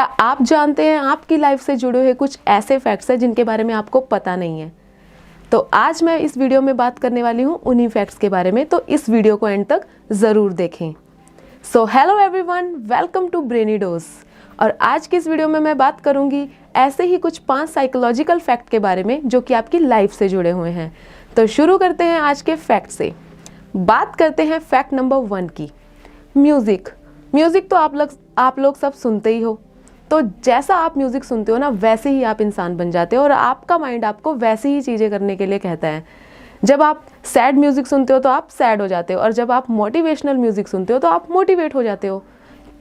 क्या आप जानते हैं आपकी लाइफ से जुड़े हुए कुछ ऐसे फैक्ट्स हैं जिनके बारे में आपको पता नहीं है? तो आज मैं इस वीडियो में बात करने वाली हूँ उन्हीं फैक्ट्स के बारे में तो इस वीडियो को एंड तक ज़रूर देखें। So hello everyone welcome to brainy dose और आज की इस वीडियो में मैं बात करूँगी ऐसे ही कुछ पाँच साइकोलॉजिकल फैक्ट के बारे में जो कि आपकी लाइफ से जुड़े हुए हैं। तो शुरू करते हैं आज के फैक्ट से। बात करते हैं फैक्ट नंबर वन की। म्यूज़िक म्यूज़िक तो आप लोग आप लोग सब सुनते ही हो। तो जैसा आप म्यूज़िक सुनते हो ना, वैसे ही आप इंसान बन जाते हो और आपका माइंड आपको वैसे ही चीज़ें करने के लिए कहता है। जब आप सैड म्यूज़िक सुनते हो तो आप सैड हो जाते हो और जब आप मोटिवेशनल म्यूज़िक सुनते हो तो आप मोटिवेट हो जाते हो,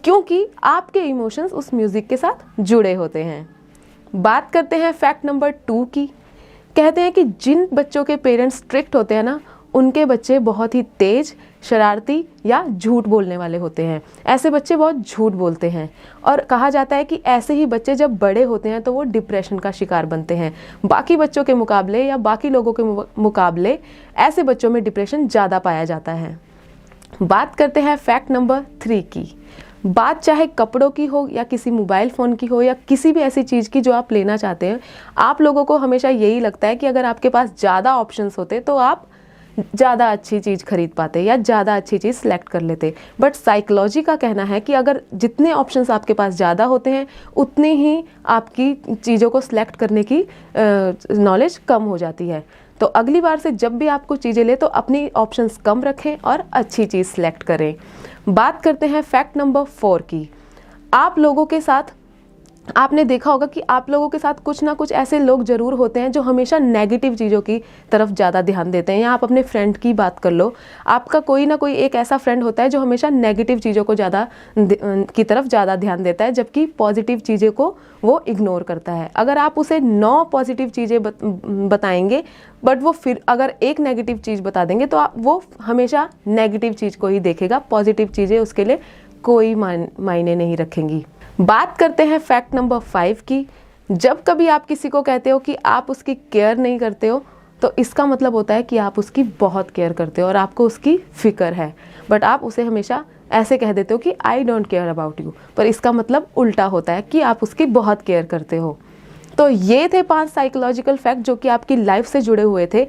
क्योंकि आपके इमोशंस उस म्यूज़िक के साथ जुड़े होते हैं। बात करते हैं फैक्ट नंबर टू की। कहते हैं कि जिन बच्चों के पेरेंट्स स्ट्रिक्ट होते हैं ना उनके बच्चे बहुत ही तेज, शरारती या झूठ बोलने वाले होते हैं। ऐसे बच्चे बहुत झूठ बोलते हैं। और कहा जाता है कि ऐसे ही बच्चे जब बड़े होते हैं तो वो डिप्रेशन का शिकार बनते हैं। बाकी बच्चों के मुकाबले या बाकी लोगों के मुकाबले ऐसे बच्चों में डिप्रेशन ज़्यादा पाया जाता है। बात करते हैं फैक्ट नंबर थ्री की। बात चाहे कपड़ों की हो या किसी मोबाइल फ़ोन की हो या किसी भी ऐसी चीज़ की जो आप लेना चाहते हैं, आप लोगों को हमेशा यही लगता है कि अगर आपके पास ज़्यादा ऑप्शंस होते तो आप ज़्यादा अच्छी चीज़ खरीद पाते या ज़्यादा अच्छी चीज़ सेलेक्ट कर लेते। बट साइकोलॉजी का कहना है कि अगर जितने ऑप्शन आपके पास ज़्यादा होते हैं, उतनी ही आपकी चीज़ों को सिलेक्ट करने की नॉलेज कम हो जाती है। तो अगली बार से जब भी आप कुछ चीज़ें ले तो अपनी ऑप्शंस कम रखें और अच्छी चीज़ सेलेक्ट करें। बात करते हैं फैक्ट नंबर फोर की। आप लोगों के साथ आपने देखा होगा कि आप लोगों के साथ कुछ ना कुछ ऐसे लोग ज़रूर होते हैं जो हमेशा नेगेटिव चीज़ों की तरफ़ ज़्यादा ध्यान देते हैं। या आप अपने फ्रेंड की बात कर लो। आपका कोई ना कोई एक ऐसा फ्रेंड होता है जो हमेशा नेगेटिव चीज़ों को ज़्यादा की तरफ़ ज़्यादा ध्यान देता है, जबकि पॉजिटिव चीज़ें को वो इग्नोर करता है। अगर आप उसे नौ पॉजिटिव चीज़ें बताएँगे बट वो फिर अगर एक नेगेटिव चीज़ बता देंगे तो आप, वो हमेशा नेगेटिव चीज़ को ही देखेगा। पॉजिटिव चीज़ें उसके लिए कोई मायने नहीं रखेंगी। बात करते हैं फैक्ट नंबर फाइव की। जब कभी आप किसी को कहते हो कि आप उसकी केयर नहीं करते हो तो इसका मतलब होता है कि आप उसकी बहुत केयर करते हो और आपको उसकी फ़िक्र है। बट आप उसे हमेशा ऐसे कह देते हो कि I don't care about you पर इसका मतलब उल्टा होता है कि आप उसकी बहुत केयर करते हो। तो ये थे पाँच साइकोलॉजिकल फैक्ट जो कि आपकी लाइफ से जुड़े हुए थे।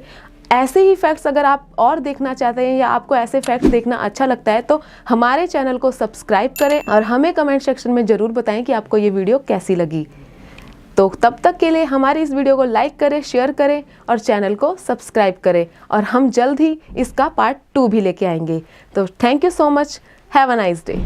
ऐसे ही फैक्ट्स अगर आप और देखना चाहते हैं या आपको ऐसे फैक्ट्स देखना अच्छा लगता है तो हमारे चैनल को सब्सक्राइब करें और हमें कमेंट सेक्शन में ज़रूर बताएँ कि आपको ये वीडियो कैसी लगी। तो तब तक के लिए हमारी इस वीडियो को लाइक करें शेयर करें और चैनल को सब्सक्राइब करें और हम जल्द ही इसका पार्ट टू भी लेके आएँगे। तो thank you so much have a nice day